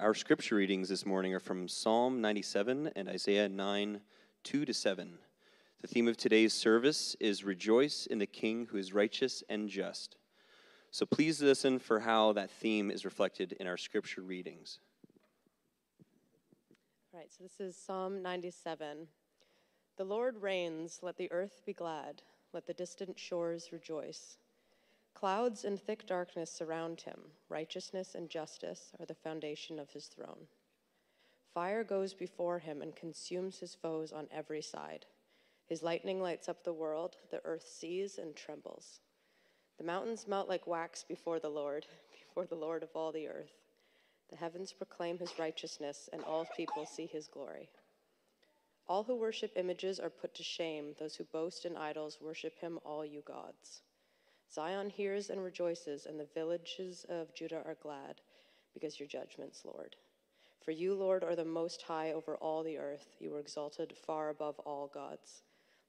Our scripture readings this morning are from Psalm 97 and Isaiah 9, 2 to 7. The theme of today's service is Rejoice in the King who is righteous and just. So please listen for how that theme is reflected in our scripture readings. All right, so this is Psalm 97. The Lord reigns, let the earth be glad, let the distant shores rejoice. Clouds and thick darkness surround him. Righteousness and justice are the foundation of his throne. Fire goes before him and consumes his foes on every side. His lightning lights up the world. The earth sees and trembles. The mountains melt like wax before the Lord, before the Lord of all the earth. The heavens proclaim his righteousness, and all people see his glory. All who worship images are put to shame. Those who boast in idols worship him, all you gods. Zion hears and rejoices, and the villages of Judah are glad because your judgments, Lord. For you, Lord, are the most high over all the earth. You are exalted far above all gods.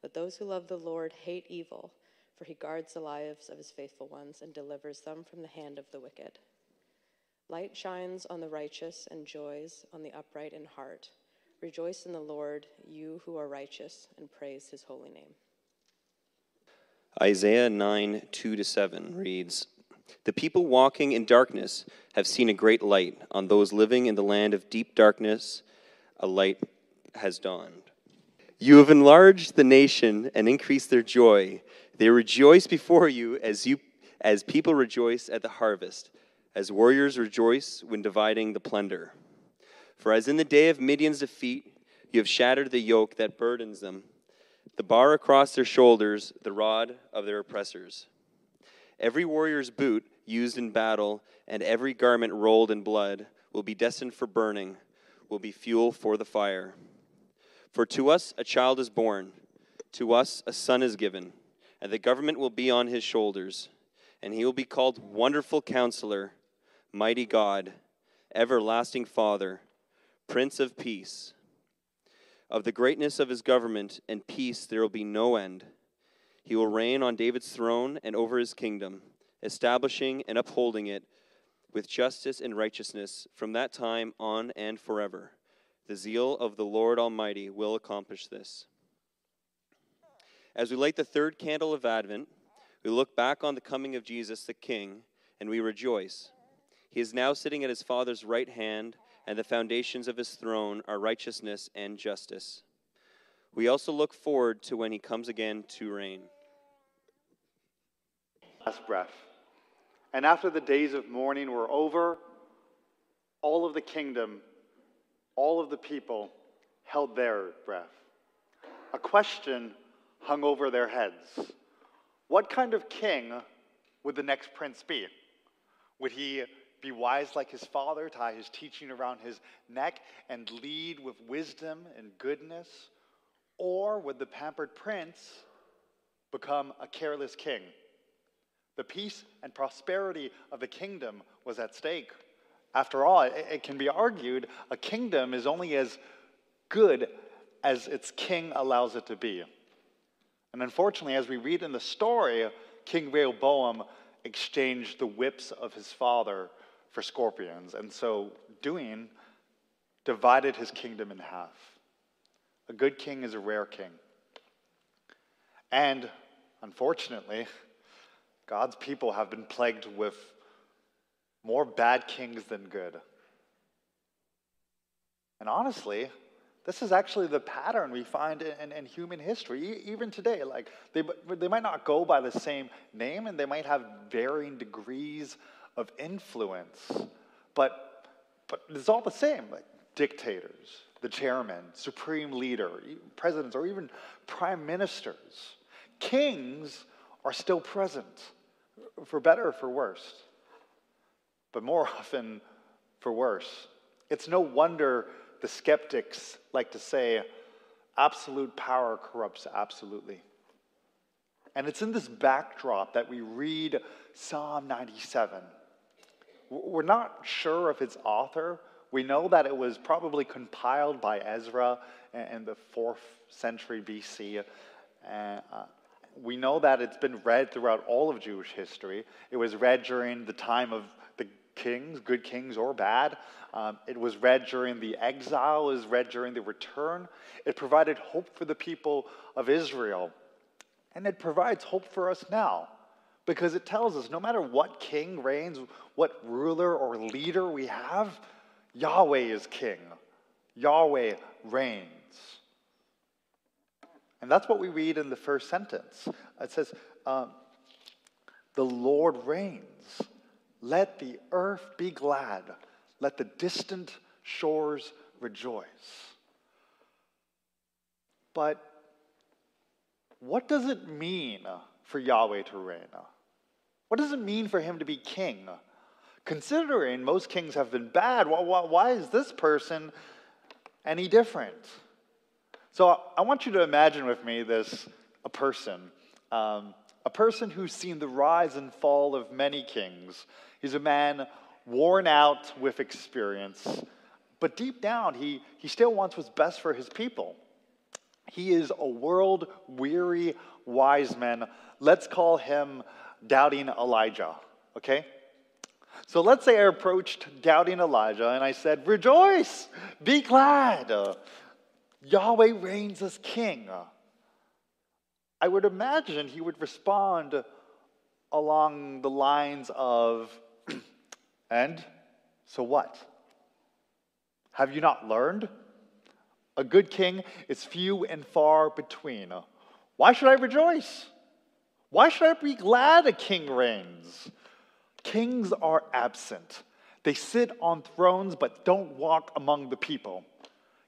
Let those who love the Lord hate evil, for he guards the lives of his faithful ones and delivers them from the hand of the wicked. Light shines on the righteous and joys on the upright in heart. Rejoice in the Lord, you who are righteous, and praise his holy name. Isaiah 9, 2 to 7 reads The people walking in darkness have seen a great light. On those living in the land of deep darkness, a light has dawned. You have enlarged the nation and increased their joy. They rejoice before you as, you as people rejoice at the harvest, as warriors rejoice when dividing the plunder. For as in the day of Midian's defeat, you have shattered the yoke that burdens them the bar across their shoulders, the rod of their oppressors. Every warrior's boot used in battle and every garment rolled in blood will be destined for burning, will be fuel for the fire. For to us a child is born, to us a son is given, and the government will be on his shoulders, and he will be called Wonderful Counselor, Mighty God, Everlasting Father, Prince of Peace. Of the greatness of his government and peace there will be no end. He will reign on David's throne and over his kingdom, establishing and upholding it with justice and righteousness from that time on and forever. The zeal of the Lord Almighty will accomplish this. As we light the third candle of Advent, we look back on the coming of Jesus the King and we rejoice. He is now sitting at his Father's right hand and the foundations of his throne are righteousness and justice. We also look forward to when he comes again to reign. Last breath. And after the days of mourning were over, all of the kingdom, all of the people held their breath. A question hung over their heads What kind of king would the next prince be? Would he be wise like his father, tie his teaching around his neck, and lead with wisdom and goodness? Or would the pampered prince become a careless king? The peace and prosperity of the kingdom was at stake. After all, it, it can be argued a kingdom is only as good as its king allows it to be. And unfortunately, as we read in the story, King Rehoboam exchanged the whips of his father for scorpions, and so doing divided his kingdom in half. A good king is a rare king. And unfortunately, God's people have been plagued with more bad kings than good. And honestly, this is actually the pattern we find in, in, in, human history, even today. Like they, they might not go by the same name, and they might have varying degrees of influence, but, but it's all the same like dictators, the chairman, supreme leader, presidents, or even prime ministers. Kings are still present, for better or for worse, but more often for worse. It's no wonder the skeptics like to say absolute power corrupts absolutely. And it's in this backdrop that we read Psalm 97 we're not sure of its author. We know that it was probably compiled by Ezra in the fourth century BC. Uh, we know that it's been read throughout all of Jewish history. It was read during the time of the kings, good kings or bad. Um, it was read during the exile, it was read during the return. It provided hope for the people of Israel. And it provides hope for us now because it tells us no matter what king reigns, what ruler or leader we have, Yahweh is king. Yahweh reigns. And that's what we read in the first sentence. It says, um, The Lord reigns. Let the earth be glad. Let the distant shores rejoice. But what does it mean for Yahweh to reign? What does it mean for him to be king? Considering most kings have been bad, why, is this person any different? So I want you to imagine with me this a person, um, a person who's seen the rise and fall of many kings. He's a man worn out with experience, but deep down, he, he still wants what's best for his people. He is a world weary wise man. Let's call him Doubting Elijah, okay? So let's say I approached Doubting Elijah and I said, Rejoice, be glad. Uh, Yahweh reigns as king. I would imagine he would respond along the lines of, And so what? Have you not learned? A good king is few and far between. Why should I rejoice? Why should I be glad a king reigns? Kings are absent. They sit on thrones but don't walk among the people.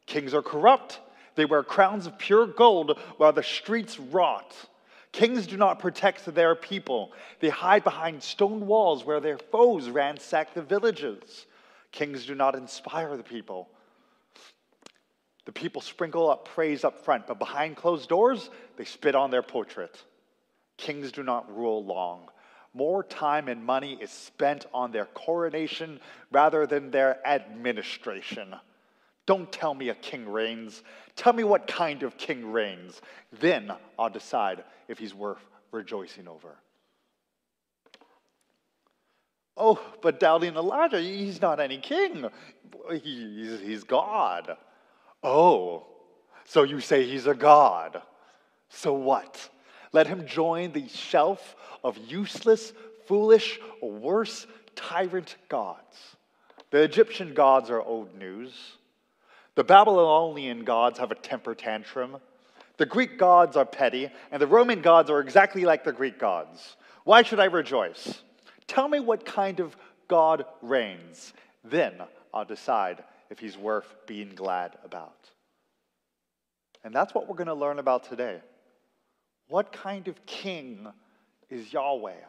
Kings are corrupt. They wear crowns of pure gold while the streets rot. Kings do not protect their people. They hide behind stone walls where their foes ransack the villages. Kings do not inspire the people. The people sprinkle up praise up front, but behind closed doors, they spit on their portrait. Kings do not rule long. More time and money is spent on their coronation rather than their administration. Don't tell me a king reigns. Tell me what kind of king reigns. Then I'll decide if he's worth rejoicing over. Oh, but doubting Elijah, he's not any king. He's, he's God. Oh, so you say he's a God. So what? Let him join the shelf of useless, foolish, or worse, tyrant gods. The Egyptian gods are old news. The Babylonian gods have a temper tantrum. The Greek gods are petty, and the Roman gods are exactly like the Greek gods. Why should I rejoice? Tell me what kind of God reigns. Then I'll decide if he's worth being glad about. And that's what we're going to learn about today. What kind of king is Yahweh?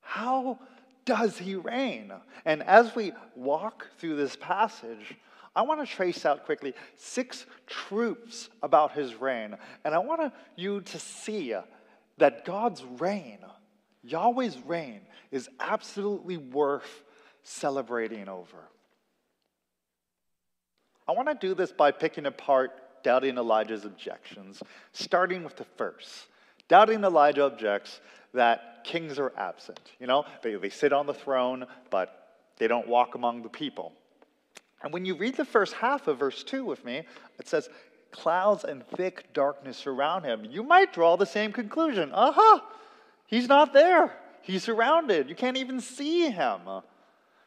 How does he reign? And as we walk through this passage, I want to trace out quickly six truths about his reign. And I want you to see that God's reign, Yahweh's reign, is absolutely worth celebrating over. I want to do this by picking apart doubting Elijah's objections, starting with the first. Doubting Elijah objects that kings are absent. You know, they, they sit on the throne, but they don't walk among the people. And when you read the first half of verse 2 with me, it says, Clouds and thick darkness surround him. You might draw the same conclusion. Aha! Uh-huh. He's not there. He's surrounded. You can't even see him.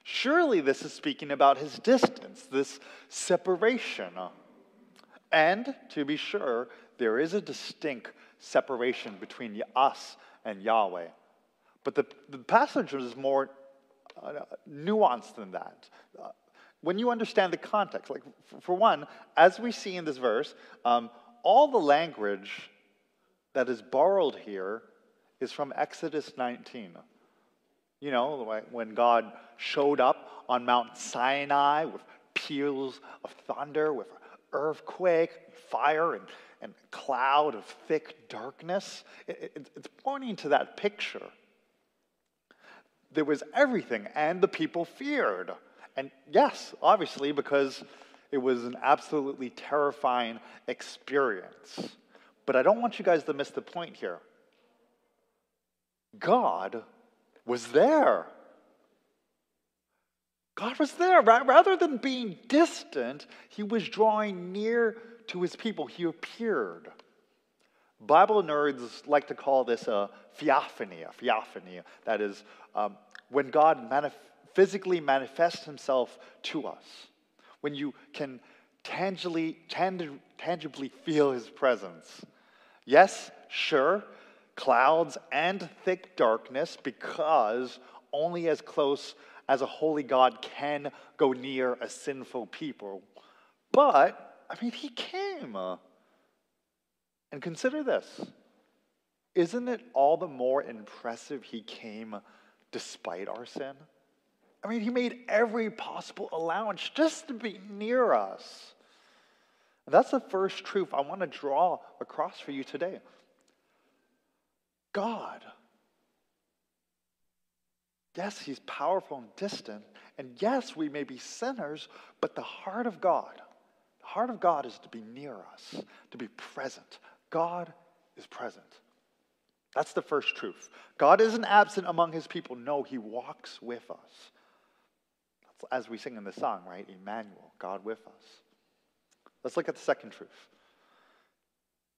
Surely this is speaking about his distance, this separation. And to be sure, there is a distinct separation between us and Yahweh. But the, the passage is more uh, nuanced than that. Uh, when you understand the context, like for one, as we see in this verse, um, all the language that is borrowed here is from Exodus 19. You know, when God showed up on Mount Sinai with peals of thunder, with earthquake, fire, and, and cloud of thick darkness. It, it, it's pointing to that picture. There was everything, and the people feared. And yes, obviously, because it was an absolutely terrifying experience. But I don't want you guys to miss the point here. God was there. God was there. Rather than being distant, he was drawing near to his people. He appeared. Bible nerds like to call this a theophany, a theophany. That is, um, when God manif- physically manifests himself to us. When you can tangibly, tang- tangibly feel his presence. Yes, sure, clouds and thick darkness, because only as close as a holy God can go near a sinful people. But, I mean, he came. And consider this isn't it all the more impressive he came despite our sin? I mean, he made every possible allowance just to be near us. And that's the first truth I want to draw across for you today. God, yes, he's powerful and distant, and yes, we may be sinners, but the heart of God, the heart of God is to be near us, to be present. God is present. That's the first truth. God isn't absent among his people. No, he walks with us. As we sing in the song, right? Emmanuel, God with us. Let's look at the second truth.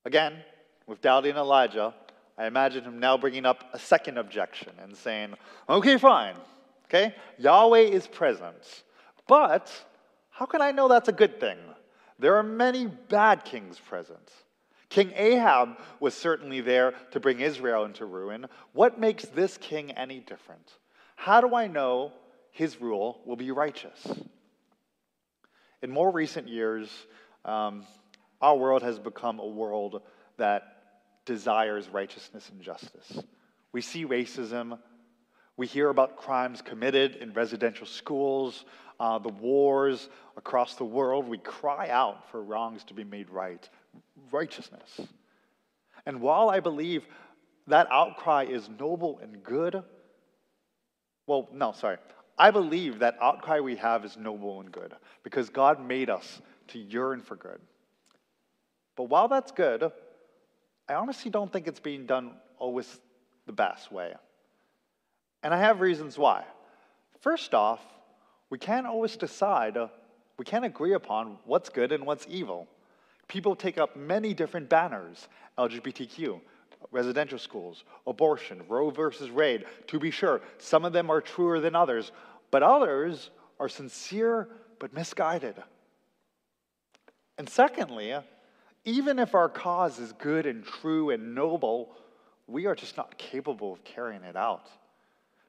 Again, with doubting Elijah, I imagine him now bringing up a second objection and saying, okay, fine. Okay, Yahweh is present. But how can I know that's a good thing? There are many bad kings present. King Ahab was certainly there to bring Israel into ruin. What makes this king any different? How do I know his rule will be righteous? In more recent years, um, our world has become a world that desires righteousness and justice. We see racism. We hear about crimes committed in residential schools, uh, the wars across the world. We cry out for wrongs to be made right, righteousness. And while I believe that outcry is noble and good, well, no, sorry. I believe that outcry we have is noble and good because God made us to yearn for good. But while that's good, I honestly don't think it's being done always the best way. And I have reasons why. First off, we can't always decide, uh, we can't agree upon what's good and what's evil. People take up many different banners LGBTQ, residential schools, abortion, Roe versus Wade. To be sure, some of them are truer than others, but others are sincere but misguided. And secondly, even if our cause is good and true and noble, we are just not capable of carrying it out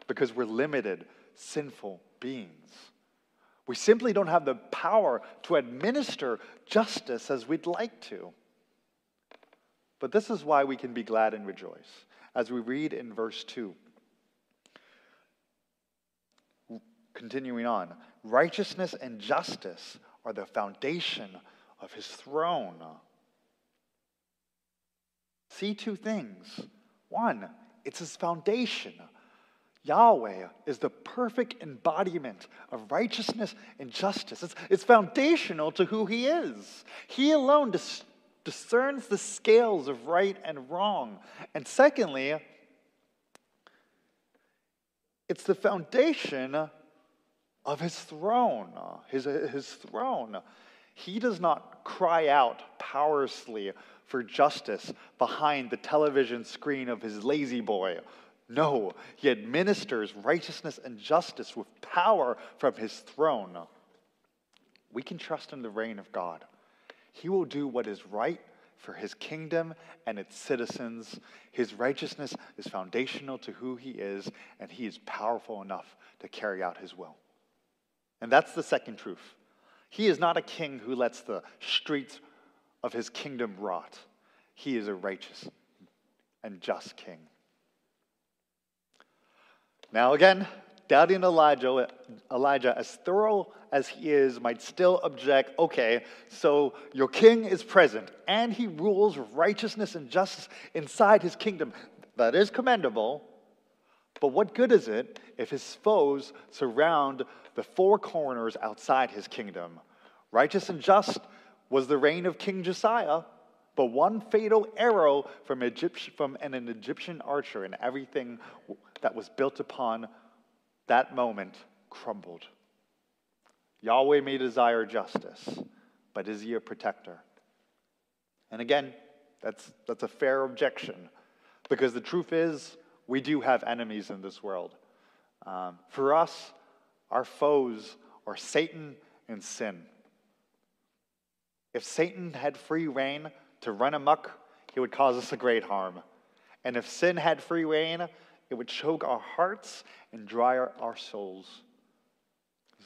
because we're limited, sinful beings. We simply don't have the power to administer justice as we'd like to. But this is why we can be glad and rejoice. As we read in verse 2, continuing on, righteousness and justice are the foundation of his throne. See two things. One, it's his foundation. Yahweh is the perfect embodiment of righteousness and justice. It's, it's foundational to who He is. He alone dis- discerns the scales of right and wrong. And secondly, it's the foundation of His throne. His, his throne. He does not cry out powerlessly for justice behind the television screen of his La-Z-Boy no, he administers righteousness and justice with power from his throne. We can trust in the reign of God. He will do what is right for his kingdom and its citizens. His righteousness is foundational to who he is, and he is powerful enough to carry out his will. And that's the second truth. He is not a king who lets the streets of his kingdom rot. He is a righteous and just king. Now, again, doubting Elijah, Elijah, as thorough as he is, might still object okay, so your king is present and he rules righteousness and justice inside his kingdom. That is commendable. But what good is it if his foes surround the four corners outside his kingdom? Righteous and just was the reign of King Josiah, but one fatal arrow from, Egypt, from an, an Egyptian archer, and everything that was built upon that moment crumbled. Yahweh may desire justice, but is he a protector? And again, that's, that's a fair objection because the truth is, we do have enemies in this world. Um, for us, our foes are Satan and sin. If Satan had free reign to run amok, he would cause us a great harm. And if sin had free reign, it would choke our hearts and dry our, our souls.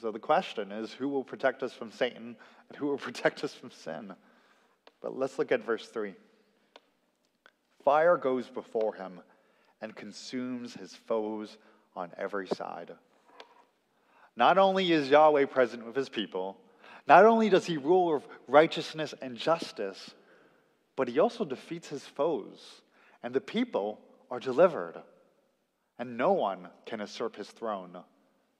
So the question is who will protect us from Satan and who will protect us from sin? But let's look at verse 3. Fire goes before him and consumes his foes on every side. Not only is Yahweh present with his people, not only does he rule with righteousness and justice, but he also defeats his foes, and the people are delivered, and no one can usurp his throne.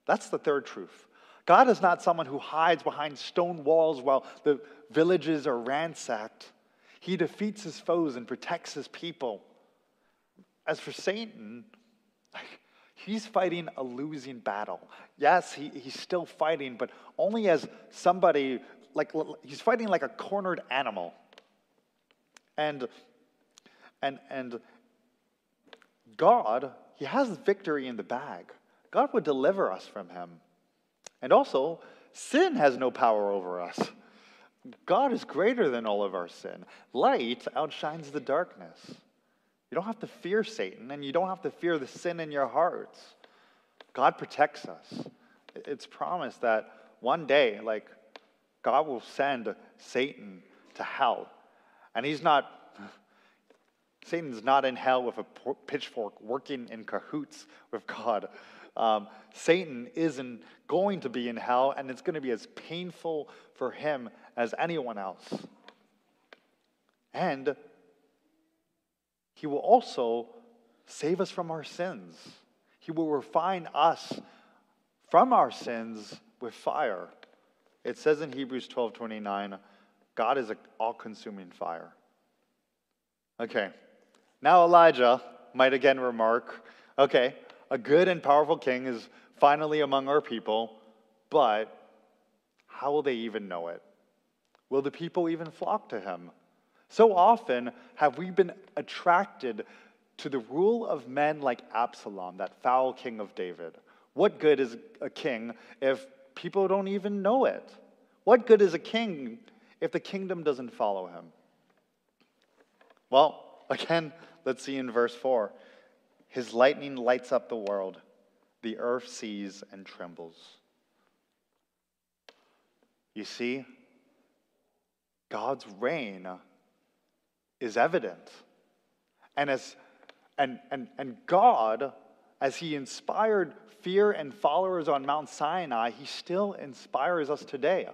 That's the third truth. God is not someone who hides behind stone walls while the villages are ransacked. He defeats his foes and protects his people. As for Satan, he's fighting a losing battle. Yes, he, he's still fighting, but only as somebody, like he's fighting like a cornered animal. And and and God, he has victory in the bag. God would deliver us from him. And also, sin has no power over us. God is greater than all of our sin. Light outshines the darkness. You don't have to fear Satan and you don't have to fear the sin in your hearts. God protects us. It's promised that one day, like, God will send Satan to hell. And he's not, Satan's not in hell with a pitchfork working in cahoots with God. Um, Satan isn't going to be in hell, and it's going to be as painful for him as anyone else. And he will also save us from our sins. He will refine us from our sins with fire. It says in Hebrews 12 29, God is an all consuming fire. Okay, now Elijah might again remark okay, a good and powerful king is finally among our people, but how will they even know it? Will the people even flock to him? So often have we been attracted to the rule of men like Absalom, that foul king of David. What good is a king if people don't even know it? What good is a king if the kingdom doesn't follow him? Well, again, let's see in verse 4. His lightning lights up the world, the earth sees and trembles. You see, God's reign is evident. And as and, and, and God, as He inspired fear and followers on Mount Sinai, He still inspires us today.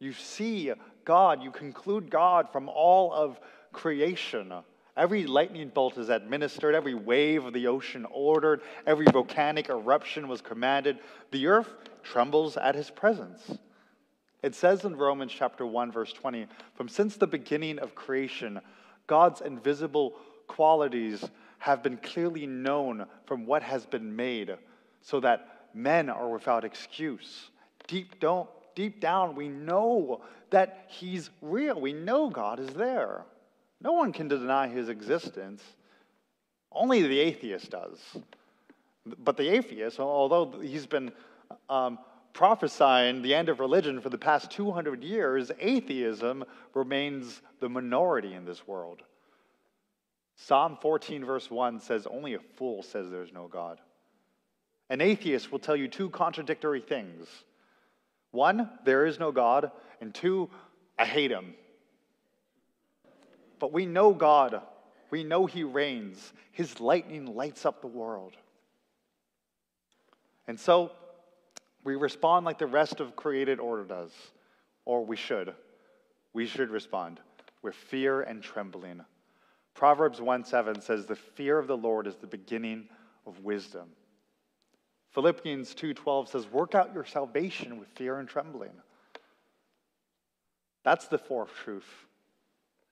You see God, you conclude God from all of creation. Every lightning bolt is administered, every wave of the ocean ordered, every volcanic eruption was commanded. The earth trembles at his presence. It says in Romans chapter 1 verse 20, from since the beginning of creation, God's invisible qualities have been clearly known from what has been made, so that men are without excuse. Deep, don't, deep down, we know that He's real. We know God is there. No one can deny His existence. Only the atheist does. But the atheist, although he's been um, prophesying the end of religion for the past 200 years, atheism remains the minority in this world. Psalm 14, verse 1 says, Only a fool says there's no God. An atheist will tell you two contradictory things one, there is no God, and two, I hate him. But we know God, we know He reigns. His lightning lights up the world. And so, we respond like the rest of created order does, or we should. We should respond with fear and trembling. Proverbs 1 7 says, The fear of the Lord is the beginning of wisdom. Philippians 2:12 says, "Work out your salvation with fear and trembling." That's the fourth truth.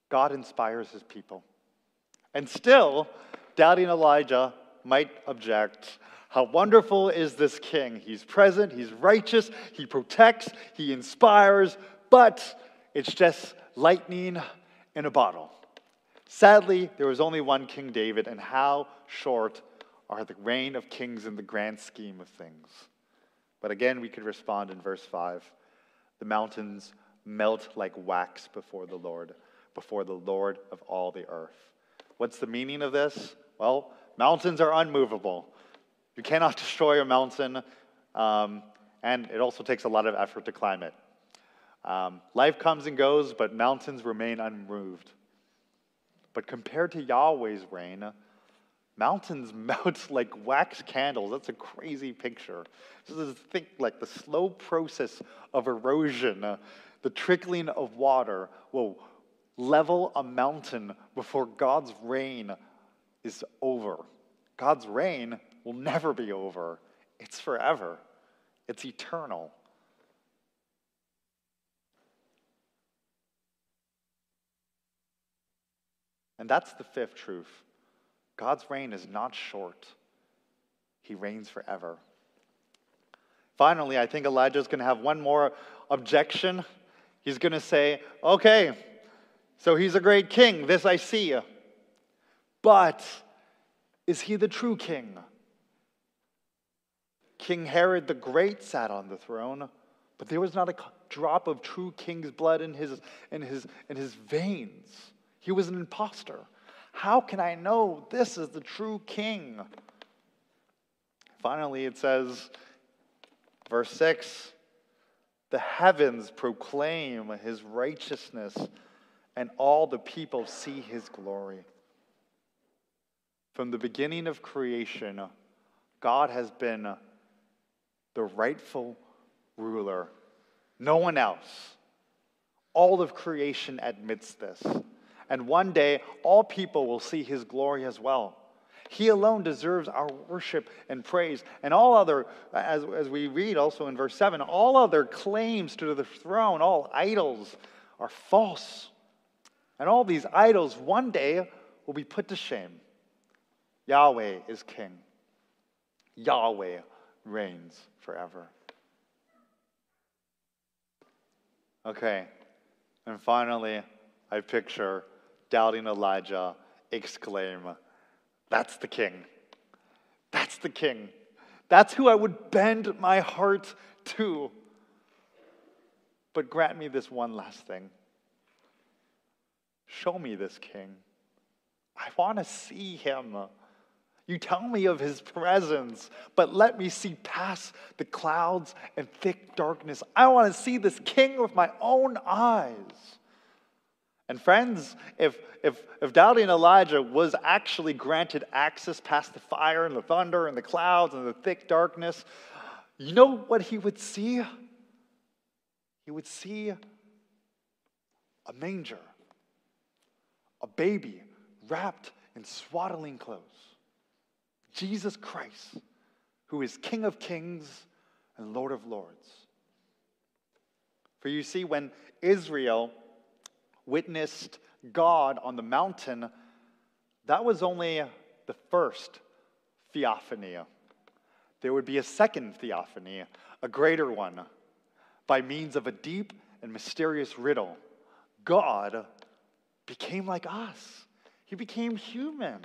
God inspires his people. And still, doubting Elijah might object, How wonderful is this king? He's present, he's righteous, he protects, he inspires, but it's just lightning in a bottle. Sadly, there was only one King David, and how short are the reign of kings in the grand scheme of things. But again, we could respond in verse 5 The mountains melt like wax before the Lord, before the Lord of all the earth. What's the meaning of this? Well, mountains are unmovable. You cannot destroy a mountain, um, and it also takes a lot of effort to climb it. Um, life comes and goes, but mountains remain unmoved. But compared to Yahweh's reign, mountains melt like wax candles. That's a crazy picture. Just think like the slow process of erosion, the trickling of water will level a mountain before God's reign is over. God's reign will never be over, it's forever, it's eternal. And that's the fifth truth. God's reign is not short, He reigns forever. Finally, I think Elijah's going to have one more objection. He's going to say, okay, so he's a great king, this I see. But is he the true king? King Herod the Great sat on the throne, but there was not a drop of true king's blood in his, in his, in his veins. He was an impostor. How can I know this is the true king? Finally, it says, verse 6 the heavens proclaim his righteousness, and all the people see his glory. From the beginning of creation, God has been the rightful ruler, no one else. All of creation admits this. And one day, all people will see his glory as well. He alone deserves our worship and praise. And all other, as, as we read also in verse 7, all other claims to the throne, all idols, are false. And all these idols one day will be put to shame. Yahweh is king, Yahweh reigns forever. Okay, and finally, I picture doubting Elijah exclaim, That's the king. That's the king. That's who I would bend my heart to. But grant me this one last thing. Show me this king. I want to see him. You tell me of his presence, but let me see past the clouds and thick darkness. I want to see this king with my own eyes. And friends, if, if, if doubting Elijah was actually granted access past the fire and the thunder and the clouds and the thick darkness, you know what he would see? He would see a manger, a baby wrapped in swaddling clothes. Jesus Christ, who is King of kings and Lord of lords. For you see, when Israel witnessed God on the mountain, that was only the first theophany. There would be a second theophany, a greater one, by means of a deep and mysterious riddle. God became like us, He became human.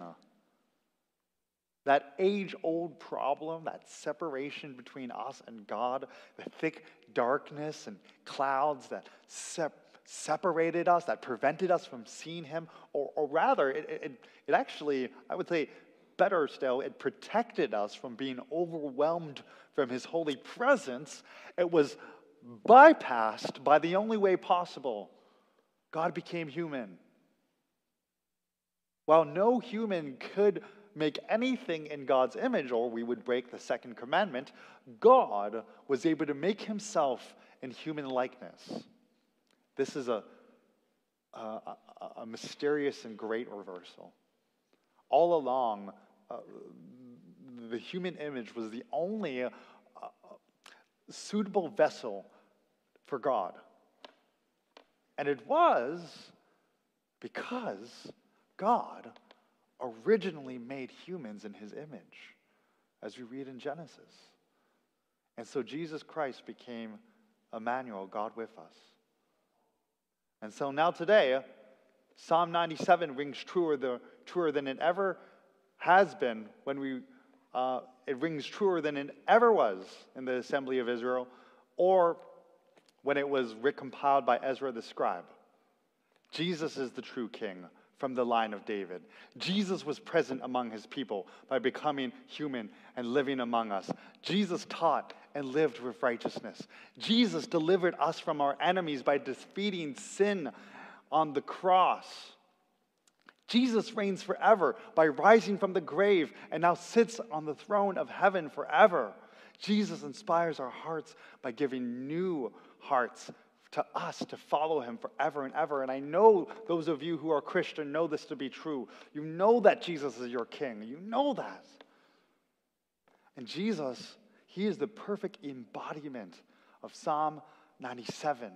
That age old problem, that separation between us and God, the thick darkness and clouds that sep- separated us, that prevented us from seeing him, or, or rather, it, it, it actually, I would say, better still, it protected us from being overwhelmed from his holy presence. It was bypassed by the only way possible God became human. While no human could make anything in God's image, or we would break the second commandment, God was able to make himself in human likeness. This is a, a, a mysterious and great reversal. All along, uh, the human image was the only uh, suitable vessel for God. And it was because God originally made humans in his image. as we read in Genesis. And so Jesus Christ became Emmanuel, God with us. And so now today, Psalm 97 rings truer, the, truer than it ever has been when we, uh, it rings truer than it ever was in the assembly of Israel or when it was recompiled by Ezra the scribe. Jesus is the true king from the line of David. Jesus was present among his people by becoming human and living among us. Jesus taught and lived with righteousness. Jesus delivered us from our enemies by defeating sin on the cross. Jesus reigns forever by rising from the grave and now sits on the throne of heaven forever. Jesus inspires our hearts by giving new hearts to us to follow him forever and ever. And I know those of you who are Christian know this to be true. You know that Jesus is your king. You know that. And Jesus, he is the perfect embodiment of Psalm 97.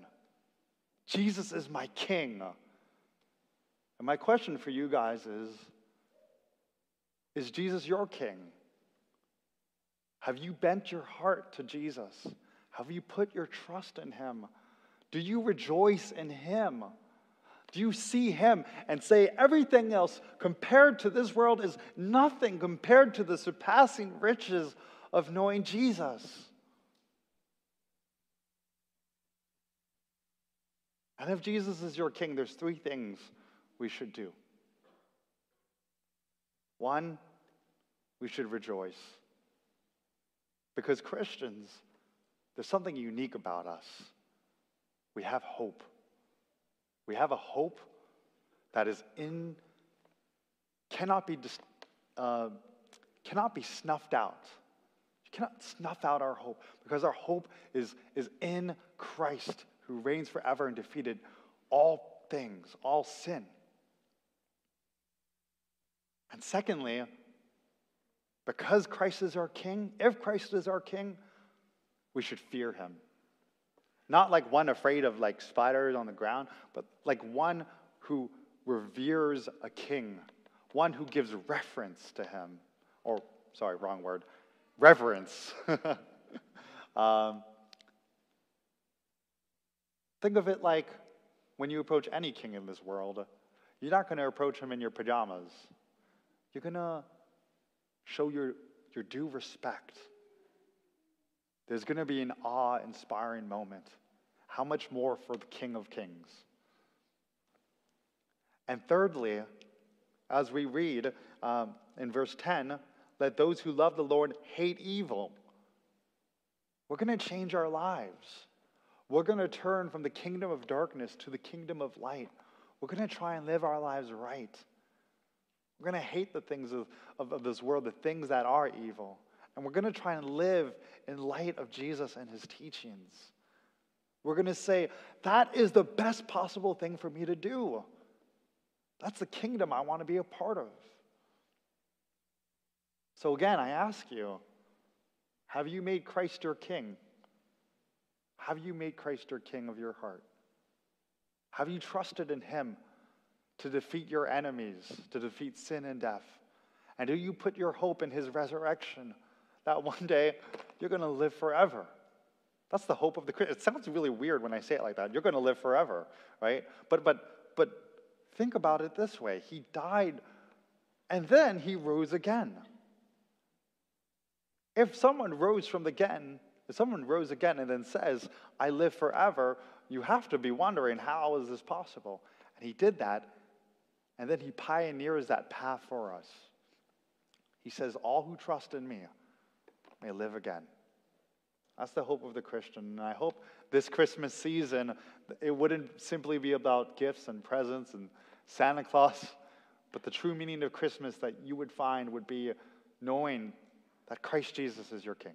Jesus is my king. And my question for you guys is Is Jesus your king? Have you bent your heart to Jesus? Have you put your trust in him? Do you rejoice in him? Do you see him and say everything else compared to this world is nothing compared to the surpassing riches of knowing Jesus? And if Jesus is your king, there's three things we should do. One, we should rejoice. Because Christians, there's something unique about us. We have hope. We have a hope that is in, cannot be, uh, cannot be snuffed out. You cannot snuff out our hope because our hope is, is in Christ who reigns forever and defeated all things, all sin. And secondly, because Christ is our king, if Christ is our king, we should fear him. Not like one afraid of like spiders on the ground, but like one who reveres a king, one who gives reference to him. Or, sorry, wrong word, reverence. um, think of it like when you approach any king in this world, you're not going to approach him in your pajamas. You're going to show your, your due respect. There's going to be an awe inspiring moment. How much more for the King of Kings? And thirdly, as we read um, in verse 10, let those who love the Lord hate evil. We're going to change our lives. We're going to turn from the kingdom of darkness to the kingdom of light. We're going to try and live our lives right. We're going to hate the things of, of, of this world, the things that are evil. And we're going to try and live in light of Jesus and his teachings. We're going to say, that is the best possible thing for me to do. That's the kingdom I want to be a part of. So, again, I ask you have you made Christ your king? Have you made Christ your king of your heart? Have you trusted in him to defeat your enemies, to defeat sin and death? And do you put your hope in his resurrection that one day you're going to live forever? That's the hope of the Christian. It sounds really weird when I say it like that. You're going to live forever, right? But but but think about it this way. He died and then he rose again. If someone rose from the again, if someone rose again and then says, I live forever, you have to be wondering, how is this possible? And he did that, and then he pioneers that path for us. He says, All who trust in me may live again. That's the hope of the Christian. And I hope this Christmas season, it wouldn't simply be about gifts and presents and Santa Claus, but the true meaning of Christmas that you would find would be knowing that Christ Jesus is your King.